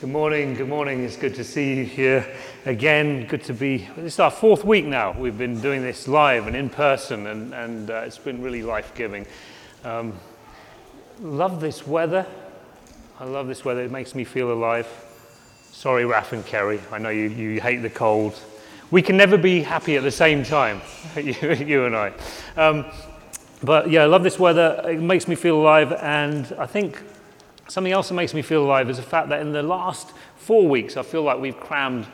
Good morning, good morning. It's good to see you here again. Good to be. This is our fourth week now. We've been doing this live and in person, and, and uh, it's been really life giving. Um, love this weather. I love this weather. It makes me feel alive. Sorry, Raf and Kerry. I know you, you hate the cold. We can never be happy at the same time, you, you and I. Um, but yeah, I love this weather. It makes me feel alive, and I think Something else that makes me feel alive is the fact that in the last four weeks, I feel like we've crammed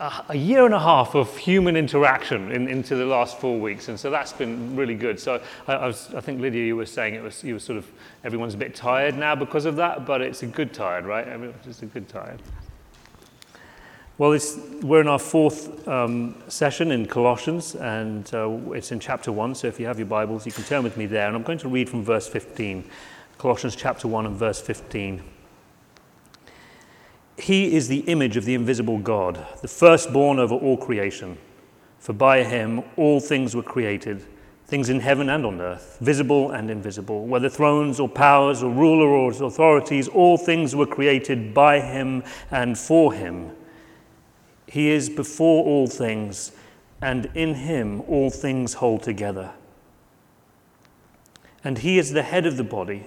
a, a year and a half of human interaction in, into the last four weeks, and so that's been really good. So I, I, was, I, think Lydia, you were saying it was you were sort of everyone's a bit tired now because of that, but it's a good tired, right? It's a good tired. Well, we're in our fourth um, session in Colossians, and uh, it's in chapter one. So if you have your Bibles, you can turn with me there, and I'm going to read from verse 15. Colossians chapter 1 and verse 15. He is the image of the invisible God, the firstborn over all creation. For by him all things were created, things in heaven and on earth, visible and invisible, whether thrones or powers or ruler or authorities, all things were created by him and for him. He is before all things, and in him all things hold together. And he is the head of the body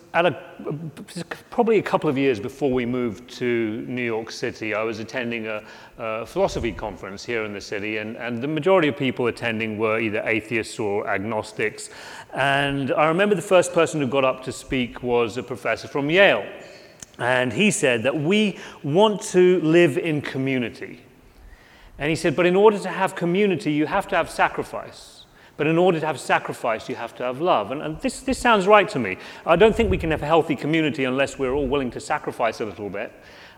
at a, probably a couple of years before we moved to New York City, I was attending a, a, philosophy conference here in the city, and, and the majority of people attending were either atheists or agnostics. And I remember the first person who got up to speak was a professor from Yale. And he said that we want to live in community. And he said, but in order to have community, you have to have sacrifice. But in order to have sacrifice, you have to have love. And, and this, this sounds right to me. I don't think we can have a healthy community unless we're all willing to sacrifice a little bit.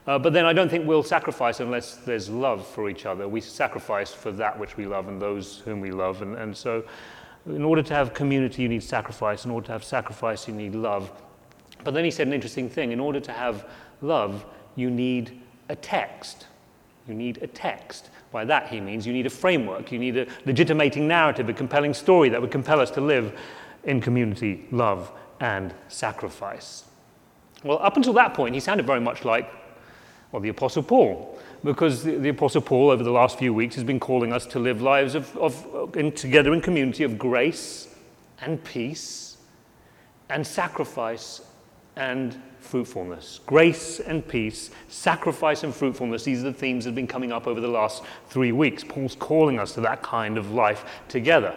Uh, but then I don't think we'll sacrifice unless there's love for each other. We sacrifice for that which we love and those whom we love. And, and so, in order to have community, you need sacrifice. In order to have sacrifice, you need love. But then he said an interesting thing. In order to have love, you need a text. You need a text. By that, he means you need a framework, you need a legitimating narrative, a compelling story that would compel us to live in community, love, and sacrifice. Well, up until that point, he sounded very much like, well, the Apostle Paul, because the, the Apostle Paul, over the last few weeks, has been calling us to live lives of, of in, together in community of grace and peace and sacrifice and fruitfulness. Grace and peace, sacrifice and fruitfulness, these are the themes that have been coming up over the last three weeks. Paul's calling us to that kind of life together.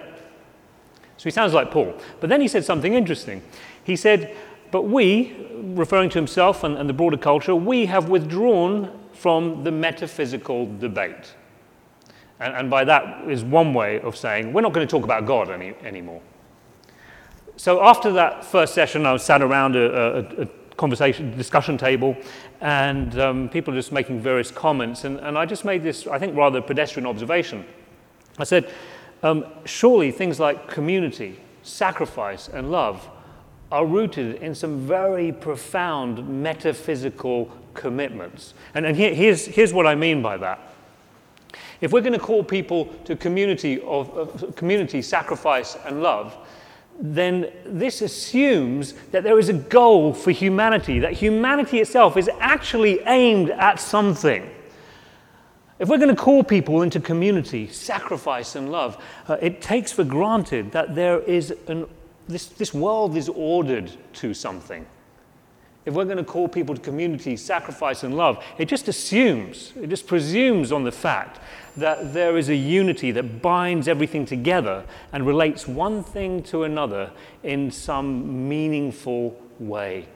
So he sounds like Paul. But then he said something interesting. He said, But we, referring to himself and, and the broader culture, we have withdrawn from the metaphysical debate. And, and by that is one way of saying, we're not going to talk about God any, anymore. So after that first session, I was sat around a, a, a conversation, discussion table, and um, people just making various comments. And, and I just made this, I think, rather pedestrian observation. I said, um, surely things like community, sacrifice, and love are rooted in some very profound metaphysical commitments. And, and here, here's, here's what I mean by that. If we're going to call people to community of, of community, sacrifice, and love, then this assumes that there is a goal for humanity, that humanity itself is actually aimed at something. If we're going to call people into community, sacrifice, and love, uh, it takes for granted that there is an, this, this world is ordered to something. If we're going to call people to community, sacrifice, and love, it just assumes, it just presumes on the fact that there is a unity that binds everything together and relates one thing to another in some meaningful way.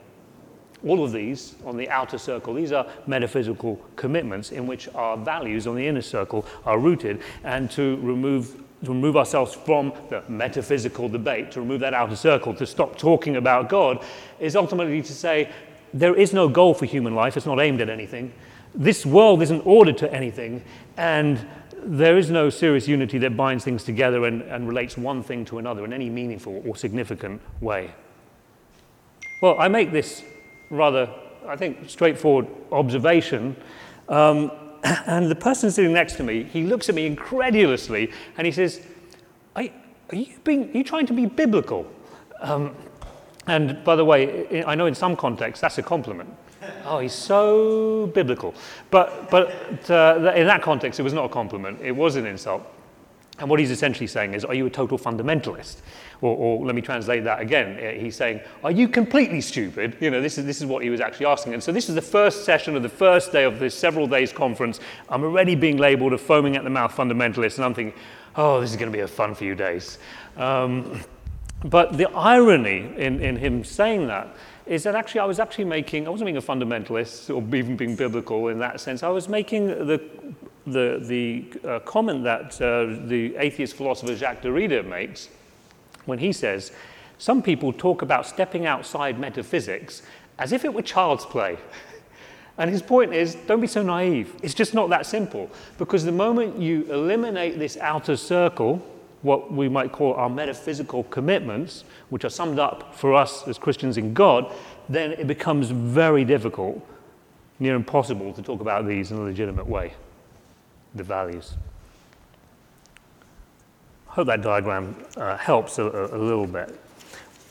All of these on the outer circle, these are metaphysical commitments in which our values on the inner circle are rooted. And to remove, to remove ourselves from the metaphysical debate, to remove that outer circle, to stop talking about God, is ultimately to say there is no goal for human life, it's not aimed at anything. this world isn't ordered to anything, and there is no serious unity that binds things together and, and relates one thing to another in any meaningful or significant way. Well, I make this rather, I think, straightforward observation. Um, and the person sitting next to me, he looks at me incredulously and he says, Are, are, you, being, are you trying to be biblical? Um, and by the way, I know in some contexts that's a compliment. Oh, he's so biblical. But, but uh, in that context, it was not a compliment, it was an insult. And what he's essentially saying is, Are you a total fundamentalist? Or, or, let me translate that again. Uh, he's saying, Are you completely stupid? You know, this is, this is what he was actually asking. And so this is the first session of the first day of this several days conference. I'm already being labeled a foaming at the mouth fundamentalist. And I'm thinking, Oh, this is going to be a fun few days. Um, but the irony in, in him saying that is that actually I was actually making, I wasn't being a fundamentalist or even being biblical in that sense. I was making the, the, the uh, comment that uh, the atheist philosopher Jacques Derrida makes when he says, Some people talk about stepping outside metaphysics as if it were child's play. And his point is don't be so naive. It's just not that simple. Because the moment you eliminate this outer circle, what we might call our metaphysical commitments, which are summed up for us as Christians in God, then it becomes very difficult, near impossible, to talk about these in a legitimate way the values. Hope that diagram uh, helps a, a little bit.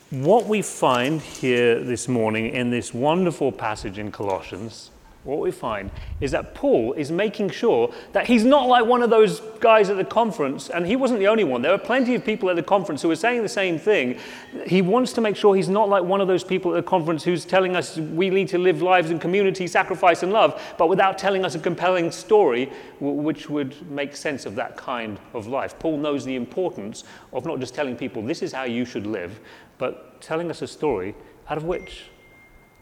What we find here this morning in this wonderful passage in Colossians what we find is that Paul is making sure that he's not like one of those guys at the conference, and he wasn't the only one. There were plenty of people at the conference who were saying the same thing. He wants to make sure he's not like one of those people at the conference who's telling us we need to live lives in community, sacrifice, and love, but without telling us a compelling story which would make sense of that kind of life. Paul knows the importance of not just telling people this is how you should live, but telling us a story out of which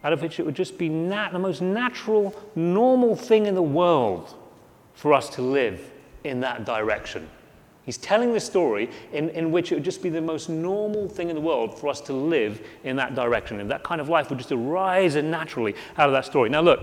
out of which it would just be nat- the most natural, normal thing in the world for us to live in that direction. He's telling the story in, in which it would just be the most normal thing in the world for us to live in that direction. And that kind of life would just arise naturally out of that story. Now, look,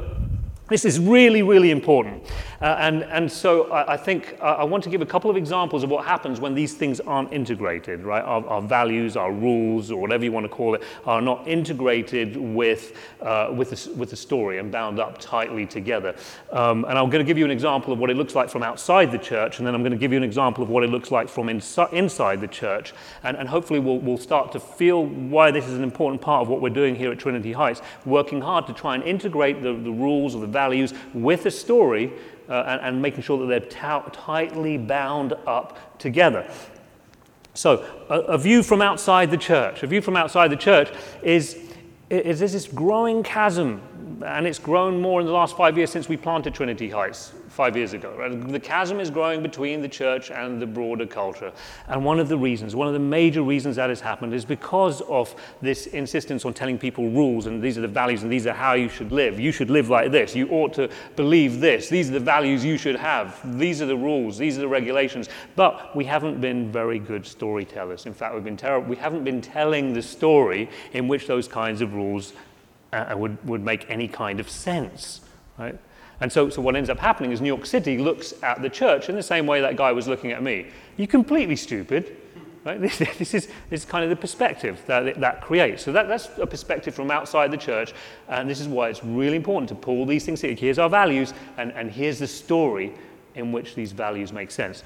this is really, really important. Uh, and, and so I, I think uh, I want to give a couple of examples of what happens when these things aren't integrated, right? Our, our values, our rules, or whatever you want to call it, are not integrated with, uh, with, the, with the story and bound up tightly together. Um, and I'm going to give you an example of what it looks like from outside the church, and then I'm going to give you an example of what it looks like from insi- inside the church. And, and hopefully we'll, we'll start to feel why this is an important part of what we're doing here at Trinity Heights, working hard to try and integrate the, the rules or the values with a story uh, and, and, making sure that they're t- tightly bound up together. So, a, a, view from outside the church, a view from outside the church is, is this growing chasm, and it's grown more in the last five years since we planted Trinity Heights five years ago. Right? The chasm is growing between the church and the broader culture. And one of the reasons, one of the major reasons that has happened is because of this insistence on telling people rules and these are the values and these are how you should live. You should live like this. You ought to believe this. These are the values you should have. These are the rules. These are the regulations. But we haven't been very good storytellers. In fact, we've been terrible. We haven't been telling the story in which those kinds of rules uh, would, would make any kind of sense. Right? And so, so what ends up happening is New York City looks at the church in the same way that guy was looking at me. You're completely stupid. Right? This, this, is, this is kind of the perspective that that creates. So that, that's a perspective from outside the church, and this is why it's really important to pull these things together. Here's our values, and, and here's the story in which these values make sense.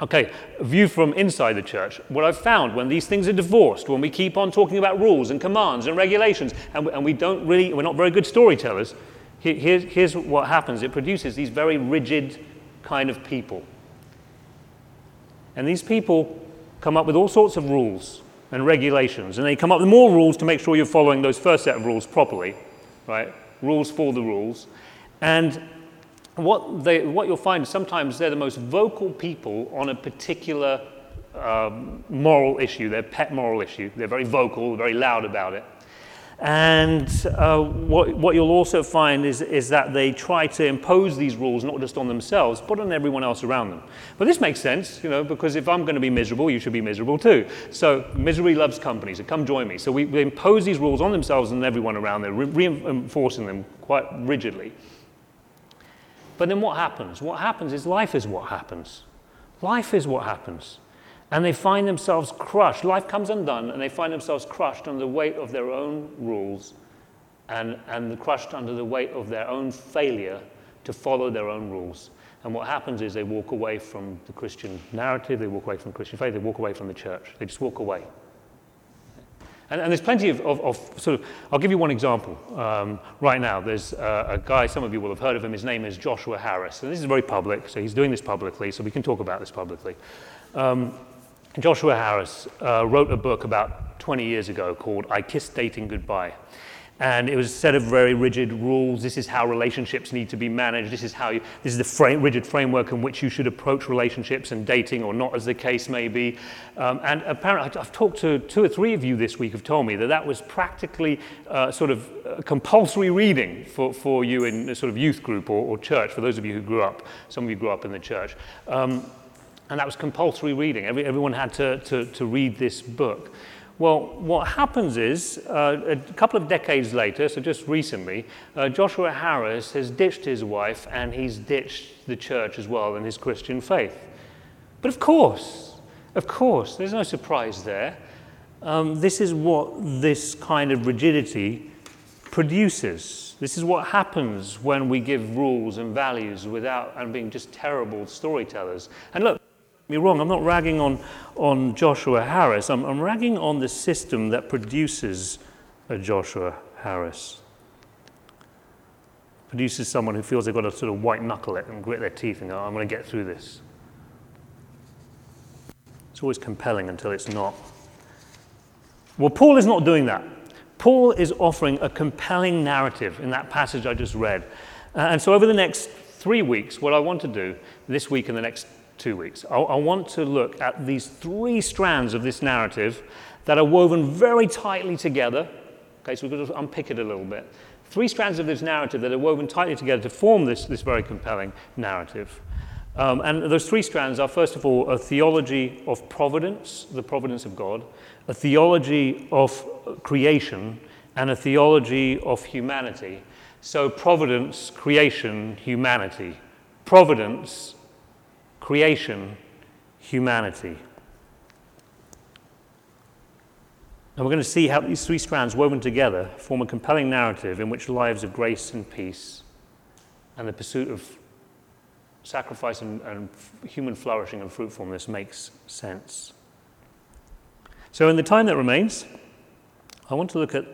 Okay, view from inside the church. What I've found when these things are divorced, when we keep on talking about rules and commands and regulations, and, and we don't really, we're not very good storytellers, here, here's what happens it produces these very rigid kind of people. And these people come up with all sorts of rules and regulations, and they come up with more rules to make sure you're following those first set of rules properly, right? Rules for the rules. And what, they, what you'll find is sometimes they're the most vocal people on a particular um, moral issue, their pet moral issue. They're very vocal, very loud about it. And uh, what, what, you'll also find is, is that they try to impose these rules not just on themselves, but on everyone else around them. But this makes sense, you know, because if I'm going to be miserable, you should be miserable too. So misery loves company, so come join me. So we, we impose these rules on themselves and everyone around them, re- reinforcing them quite rigidly. But then what happens? What happens is life is what happens. Life is what happens. And they find themselves crushed. Life comes undone, and they find themselves crushed under the weight of their own rules and, and crushed under the weight of their own failure to follow their own rules. And what happens is they walk away from the Christian narrative, they walk away from Christian faith, they walk away from the church. They just walk away. And, and there's plenty of, of, of, sort of, I'll give you one example um, right now. There's uh, a guy, some of you will have heard of him, his name is Joshua Harris. And this is very public, so he's doing this publicly, so we can talk about this publicly. Um, Joshua Harris uh, wrote a book about 20 years ago called I Kissed Dating Goodbye. And it was a set of very rigid rules. This is how relationships need to be managed. This is how you, this is the frame, rigid framework in which you should approach relationships and dating, or not, as the case may be. Um, and apparently, I've talked to two or three of you this week have told me that that was practically uh, sort of compulsory reading for, for you in a sort of youth group or, or, church. For those of you who grew up, some of you grew up in the church. Um, and that was compulsory reading. Every, everyone had to, to, to read this book. Well, what happens is, uh, a couple of decades later, so just recently, uh, Joshua Harris has ditched his wife and he's ditched the church as well and his Christian faith. But of course, of course, there's no surprise there. Um, this is what this kind of rigidity produces. This is what happens when we give rules and values without and being just terrible storytellers. And look, me wrong, I'm not ragging on, on Joshua Harris. I'm, I'm ragging on the system that produces a Joshua Harris. Produces someone who feels they've got to sort of white knuckle it and grit their teeth and go, I'm going to get through this. It's always compelling until it's not. Well, Paul is not doing that. Paul is offering a compelling narrative in that passage I just read. Uh, and so, over the next three weeks, what I want to do this week and the next two weeks. I, I want to look at these three strands of this narrative that are woven very tightly together. Okay, so we're going to unpick it a little bit. Three strands of this narrative that are woven tightly together to form this, this very compelling narrative. Um, and those three strands are, first of all, a theology of providence, the providence of God, a theology of creation, and a theology of humanity. So, providence, creation, humanity. Providence, creation, humanity. And we're going to see how these three strands woven together form a compelling narrative in which lives of grace and peace and the pursuit of sacrifice and, and human flourishing and fruitfulness makes sense. So, in the time that remains, I want to look at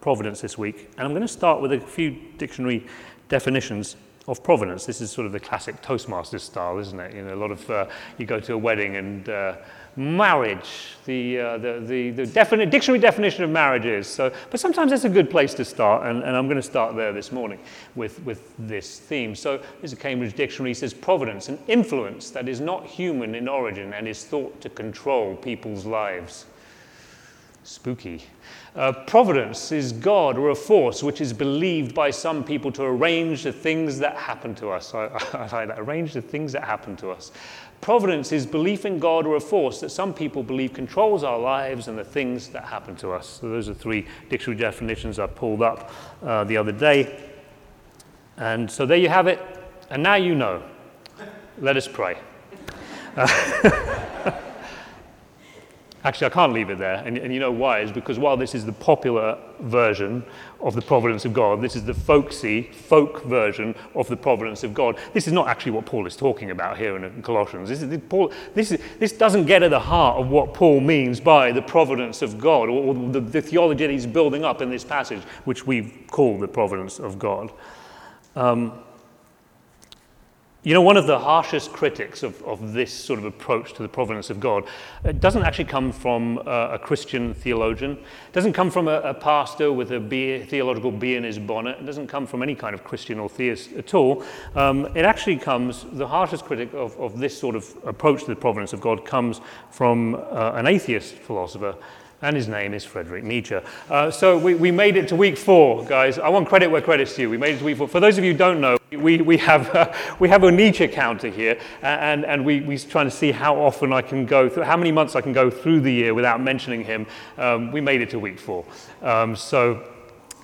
providence this week, and I'm going to start with a few dictionary definitions of providence. This is sort of the classic Toastmasters style, isn't it? You know, a lot of uh, you go to a wedding and uh, marriage, the, uh, the, the, the dictionary definition of marriage is. So, but sometimes that's a good place to start, and, and I'm going to start there this morning with, with this theme. So, this is Cambridge Dictionary says providence, an influence that is not human in origin and is thought to control people's lives. Spooky. Uh, providence is God or a force which is believed by some people to arrange the things that happen to us. I, I like that. Arrange the things that happen to us. Providence is belief in God or a force that some people believe controls our lives and the things that happen to us. So those are three dictionary definitions I pulled up uh, the other day. And so there you have it. And now you know. Let us pray. Uh, Actually, I can't leave it there. And, and you know why? Is because while this is the popular version of the providence of God, this is the folksy, folk version of the providence of God. This is not actually what Paul is talking about here in Colossians. This, is, Paul, this, is, this doesn't get at the heart of what Paul means by the providence of God, or, or the, the, theology that he's building up in this passage, which we call the providence of God. Um, you know, one of the harshest critics of, of this sort of approach to the providence of God it doesn't actually come from uh, a Christian theologian. It doesn't come from a, a pastor with a theological bee in his bonnet. It doesn't come from any kind of Christian or theist at all. Um, it actually comes, the harshest critic of, of this sort of approach to the providence of God comes from uh, an atheist philosopher and his name is Frederick Nietzsche. Uh, so we, we made it to week four, guys. I want credit where credit's due. We made it to week four. For those of you who don't know, we, we, have, uh, we have a Nietzsche counter here, and, and we, we're trying to see how often I can go through, how many months I can go through the year without mentioning him. Um, we made it to week four. Um, so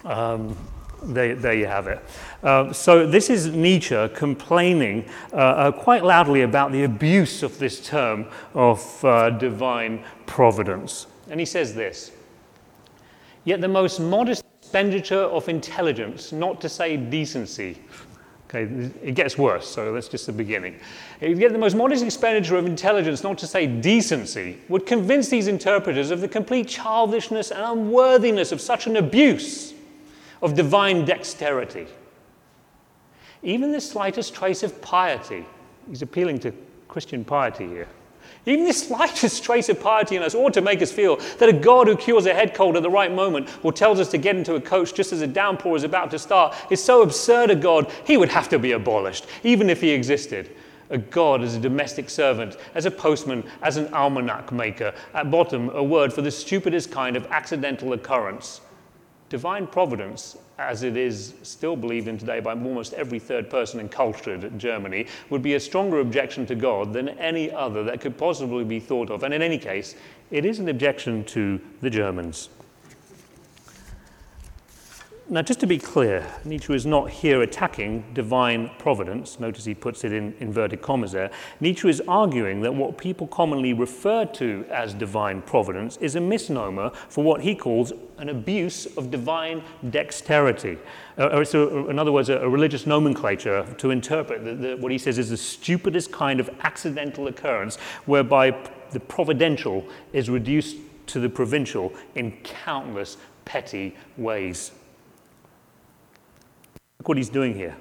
um, there, there you have it. Uh, so this is Nietzsche complaining uh, uh, quite loudly about the abuse of this term of uh, divine providence. And he says this Yet the most modest expenditure of intelligence, not to say decency, Okay, it gets worse, so that's just the beginning. Yet the most modest expenditure of intelligence, not to say decency, would convince these interpreters of the complete childishness and unworthiness of such an abuse of divine dexterity. Even the slightest trace of piety, he's appealing to Christian piety here. Even the slightest trace of piety in us ought to make us feel that a God who cures a head cold at the right moment or tells us to get into a coach just as a downpour is about to start. Is so absurd a God, he would have to be abolished, even if he existed. A God as a domestic servant, as a postman, as an almanac maker, at bottom, a word for the stupidest kind of accidental occurrence divine providence, as it is still believed in today by almost every third person in cultured Germany, would be a stronger objection to God than any other that could possibly be thought of. And in any case, it is an objection to the Germans. Now, just to be clear, Nietzsche is not here attacking divine providence. Notice he puts it in inverted commas there. Nietzsche is arguing that what people commonly refer to as divine providence is a misnomer for what he calls an abuse of divine dexterity. Uh, in other words, a, a, religious nomenclature to interpret the, the, what he says is the stupidest kind of accidental occurrence whereby the providential is reduced to the provincial in countless petty ways. Look what he's doing here.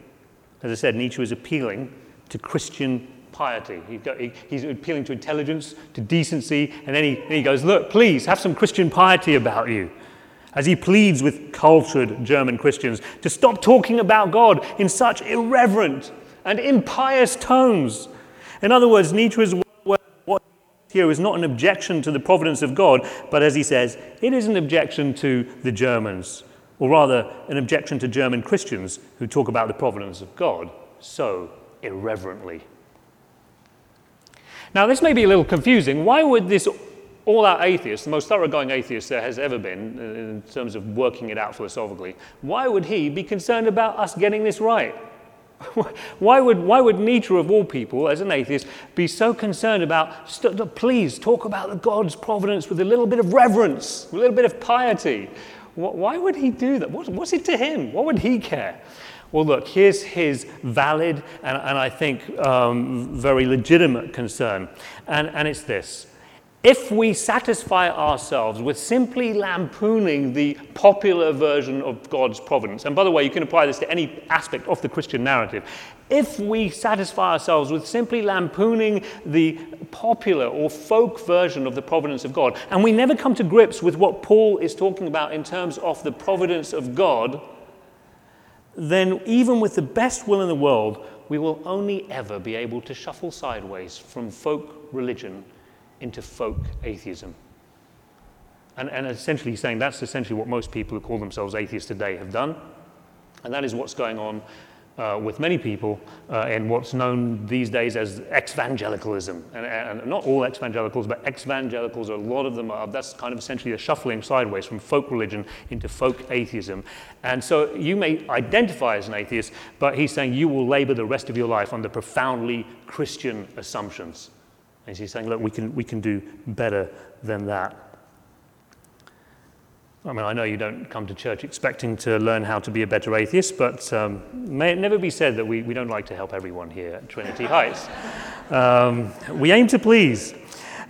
As I said, Nietzsche is appealing to Christian piety. he's appealing to intelligence, to decency, and then he, then he goes, Look, please have some Christian piety about you. As he pleads with cultured German Christians to stop talking about God in such irreverent and impious tones. In other words, Nietzsche is what here is not an objection to the providence of God, but as he says, it is an objection to the Germans or rather an objection to German Christians who talk about the providence of God so irreverently. Now, this may be a little confusing. Why would this all out atheist, the most thoroughgoing atheist there has ever been uh, in terms of working it out philosophically, why would he be concerned about us getting this right? why, would, why would Nietzsche, of all people, as an atheist, be so concerned about, st- please talk about the God's providence with a little bit of reverence, a little bit of piety? Why would he do that? What, what's it to him? What would he care? Well, look, here's his valid and, and I think um, very legitimate concern, and, and it's this. If we satisfy ourselves with simply lampooning the popular version of God's providence, and by the way, you can apply this to any aspect of the Christian narrative, if we satisfy ourselves with simply lampooning the popular or folk version of the providence of God, and we never come to grips with what Paul is talking about in terms of the providence of God, then even with the best will in the world, we will only ever be able to shuffle sideways from folk religion into folk atheism. And, and essentially saying that's essentially what most people who call themselves atheists today have done. And that is what's going on uh, with many people uh, in what's known these days as evangelicalism. And, and, not all evangelicals, but evangelicals, a lot of them are, that's kind of essentially a shuffling sideways from folk religion into folk atheism. And so you may identify as an atheist, but he's saying you will labor the rest of your life under profoundly Christian assumptions. And he's saying, look, we can, we can do better than that. I mean, I know you don't come to church expecting to learn how to be a better atheist, but um, may it never be said that we, we don't like to help everyone here at Trinity Heights. Um, we aim to please.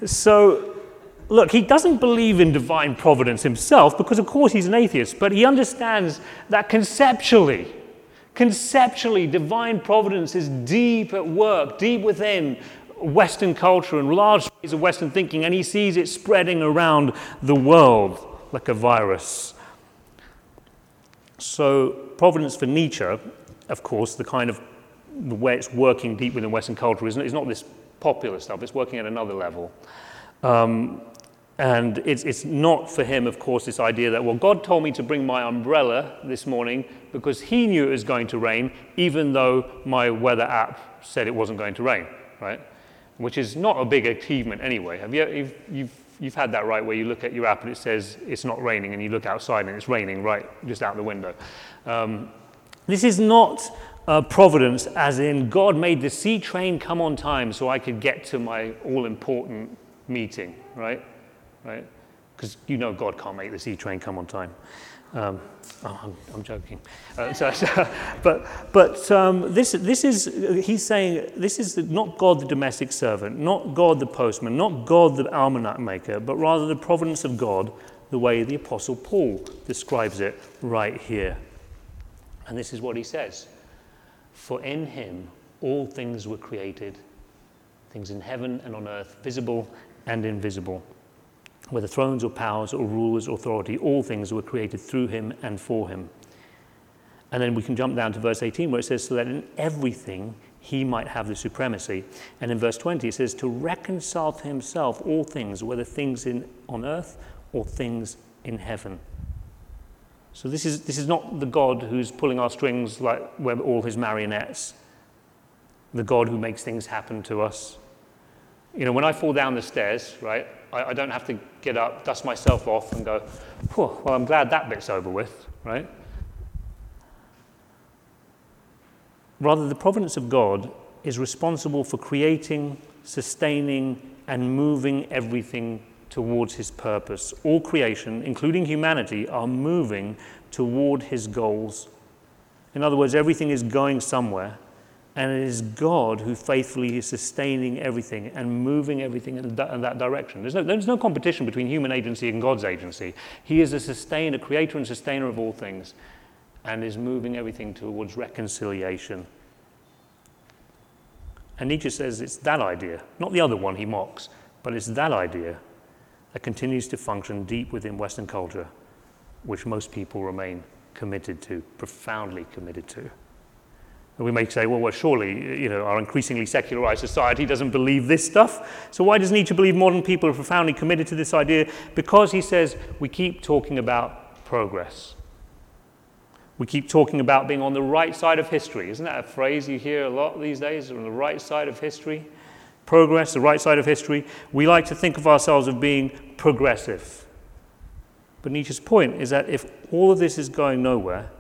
So, look, he doesn't believe in divine providence himself because, of course, he's an atheist, but he understands that conceptually, conceptually, divine providence is deep at work, deep within Western culture and large ways of Western thinking, and he sees it spreading around the world like a virus. So, providence for Nietzsche, of course, the kind of the way it's working deep within Western culture is, not this popular stuff, it's working at another level. Um, and it's, it's not for him, of course, this idea that, well, God told me to bring my umbrella this morning because he knew it was going to rain, even though my weather app said it wasn't going to rain, right? Which is not a big achievement anyway. Have you, you've, you've you've had that right where you look at your app and it says it's not raining and you look outside and it's raining right just out the window. Um, this is not uh, providence as in God made the C train come on time so I could get to my all important meeting, right? Right? Because you know God can't make the C train come on time. Um, oh, I'm, I'm, joking. Uh, so, so, but but um, this, this is, he's saying, this is not God the domestic servant, not God the postman, not God the almanac maker, but rather the providence of God, the way the Apostle Paul describes it right here. And this is what he says For in him all things were created, things in heaven and on earth, visible and invisible whether thrones or powers or rulers or authority, all things were created through him and for him. And then we can jump down to verse 18 where it says, so that in everything he might have the supremacy. And in verse 20 it says, to reconcile to himself all things, whether things in, on earth or things in heaven. So this is, this is not the God who's pulling our strings like we're all his marionettes, the God who makes things happen to us. You know, when I fall down the stairs, right, I, I don't have to get up, dust myself off, and go, well, I'm glad that bit's over with, right? Rather, the providence of God is responsible for creating, sustaining, and moving everything towards his purpose. All creation, including humanity, are moving toward his goals. In other words, everything is going somewhere, and it is God who faithfully is sustaining everything and moving everything in, that, in that direction. There's no, there's no competition between human agency and God's agency. He is a sustainer, creator and sustainer of all things, and is moving everything towards reconciliation. And Nietzsche says it's that idea, not the other one he mocks, but it's that idea that continues to function deep within Western culture, which most people remain committed to, profoundly committed to. And we may say, well, well, surely, you know, our increasingly secularized society doesn't believe this stuff. So why does Nietzsche believe modern people are profoundly committed to this idea? Because he says we keep talking about progress. We keep talking about being on the right side of history. Isn't that a phrase you hear a lot these days? On the right side of history? Progress, the right side of history. We like to think of ourselves as being progressive. But Nietzsche's point is that if all of this is going nowhere,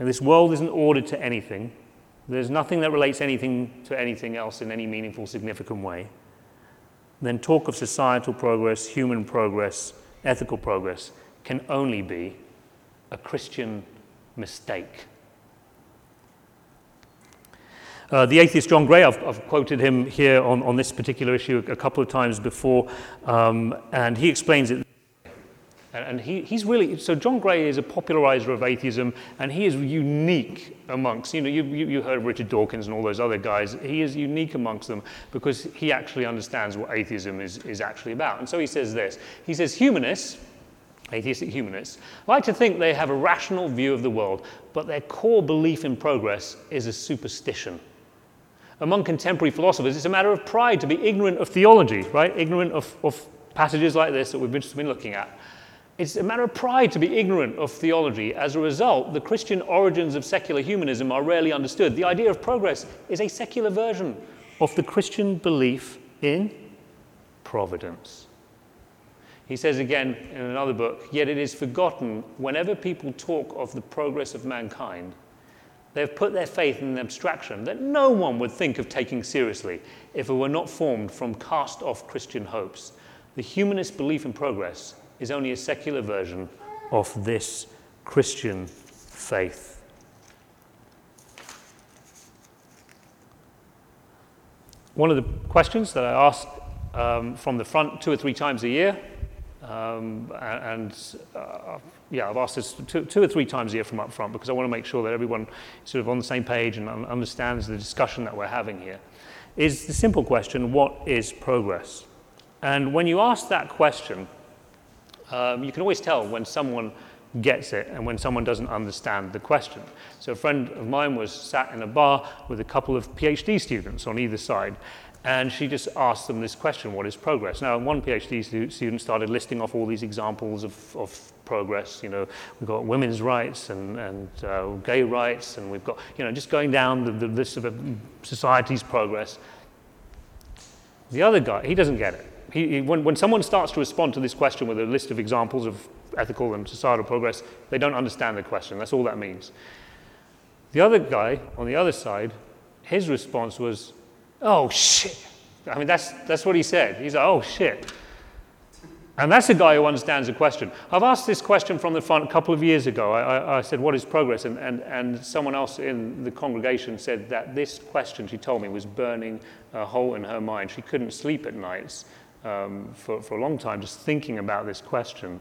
and this world isn't ordered to anything. There's nothing that relates anything to anything else in any meaningful, significant way. Then talk of societal progress, human progress, ethical progress can only be a Christian mistake. Uh, the atheist John Gray, I've, I've, quoted him here on, on this particular issue a couple of times before, um, and he explains it and he, he's really, so John Gray is a popularizer of atheism, and he is unique amongst, you know, you, you, heard Richard Dawkins and all those other guys. He is unique amongst them because he actually understands what atheism is, is actually about. And so he says this He says, humanists, atheistic humanists, like to think they have a rational view of the world, but their core belief in progress is a superstition. Among contemporary philosophers, it's a matter of pride to be ignorant of theology, right? Ignorant of, of passages like this that we've just been looking at. It's a matter of pride to be ignorant of theology. As a result, the Christian origins of secular humanism are rarely understood. The idea of progress is a secular version of the Christian belief in providence. He says again in another book, yet it is forgotten whenever people talk of the progress of mankind, they have put their faith in an abstraction that no one would think of taking seriously if it were not formed from cast off Christian hopes. The humanist belief in progress is only a secular version of this Christian faith. One of the questions that I ask um, from the front two or three times a year, um, and uh, yeah, I've asked this two, two, or three times a year from up front because I want to make sure that everyone is sort of on the same page and understands the discussion that we're having here. Is the simple question, what is progress? And when you ask that question, um, you can always tell when someone gets it and when someone doesn't understand the question. So a friend of mine was sat in a bar with a couple of PhD students on either side, and she just asked them this question, what is progress? Now, one PhD student started listing off all these examples of, of progress. You know, we've got women's rights and, and uh, gay rights, and we've got, you know, just going down the, the list of society's progress. The other guy, he doesn't get it. He, he, when, when someone starts to respond to this question with a list of examples of ethical and societal progress, they don't understand the question. That's all that means. The other guy on the other side, his response was, oh shit. I mean, that's, that's what he said. He's like, oh shit. And that's a guy who understands the question. I've asked this question from the front a couple of years ago. I, I, I, said, What is progress? And, and, and someone else in the congregation said that this question, she told me, was burning a hole in her mind. She couldn't sleep at nights um, for, for a long time just thinking about this question.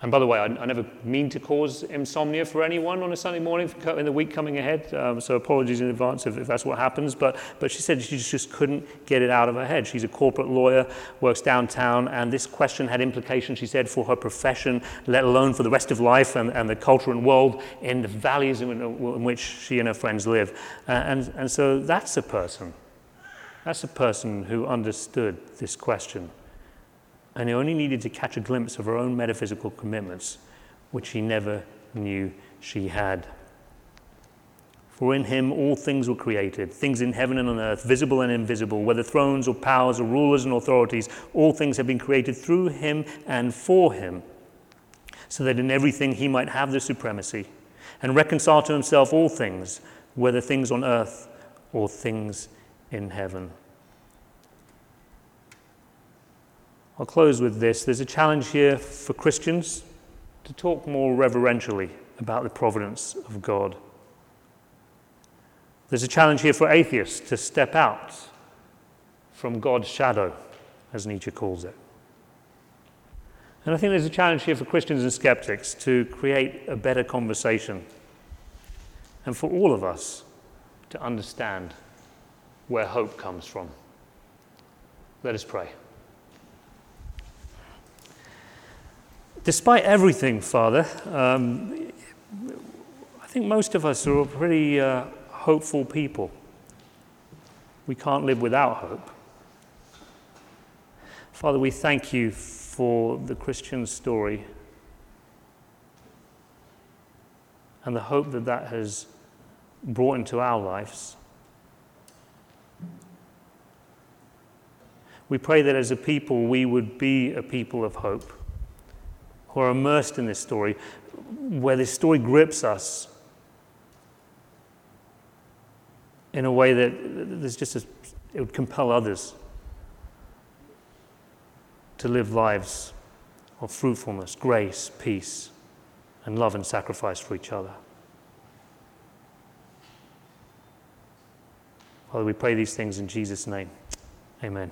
And by the way, I, I, never mean to cause insomnia for anyone on a Sunday morning in the week coming ahead, um, so apologies in advance if, if, that's what happens. But, but she said she just couldn't get it out of her head. She's a corporate lawyer, works downtown, and this question had implications, she said, for her profession, let alone for the rest of life and, and the culture and world in the valleys in, in which she and her friends live. Uh, and, and so that's a person. That's a person who understood this question and he only needed to catch a glimpse of her own metaphysical commitments, which he never knew she had. For in him all things were created, things in heaven and on earth, visible and invisible, whether thrones or powers or rulers and authorities, all things have been created through him and for him, so that in everything he might have the supremacy and reconcile to himself all things, whether things on earth or things in heaven. I'll close with this. There's a challenge here for Christians to talk more reverentially about the providence of God. There's a challenge here for atheists to step out from God's shadow, as Nietzsche calls it. And I think there's a challenge here for Christians and skeptics to create a better conversation and for all of us to understand where hope comes from. Let us pray. Despite everything, Father, um, I think most of us are pretty uh, hopeful people. We can't live without hope. Father, we thank you for the Christian story and the hope that that has brought into our lives. We pray that as a people, we would be a people of hope who are immersed in this story, where this story grips us in a way that there's just a, it would compel others to live lives of fruitfulness, grace, peace, and love and sacrifice for each other. Father, we pray these things in Jesus' name. Amen.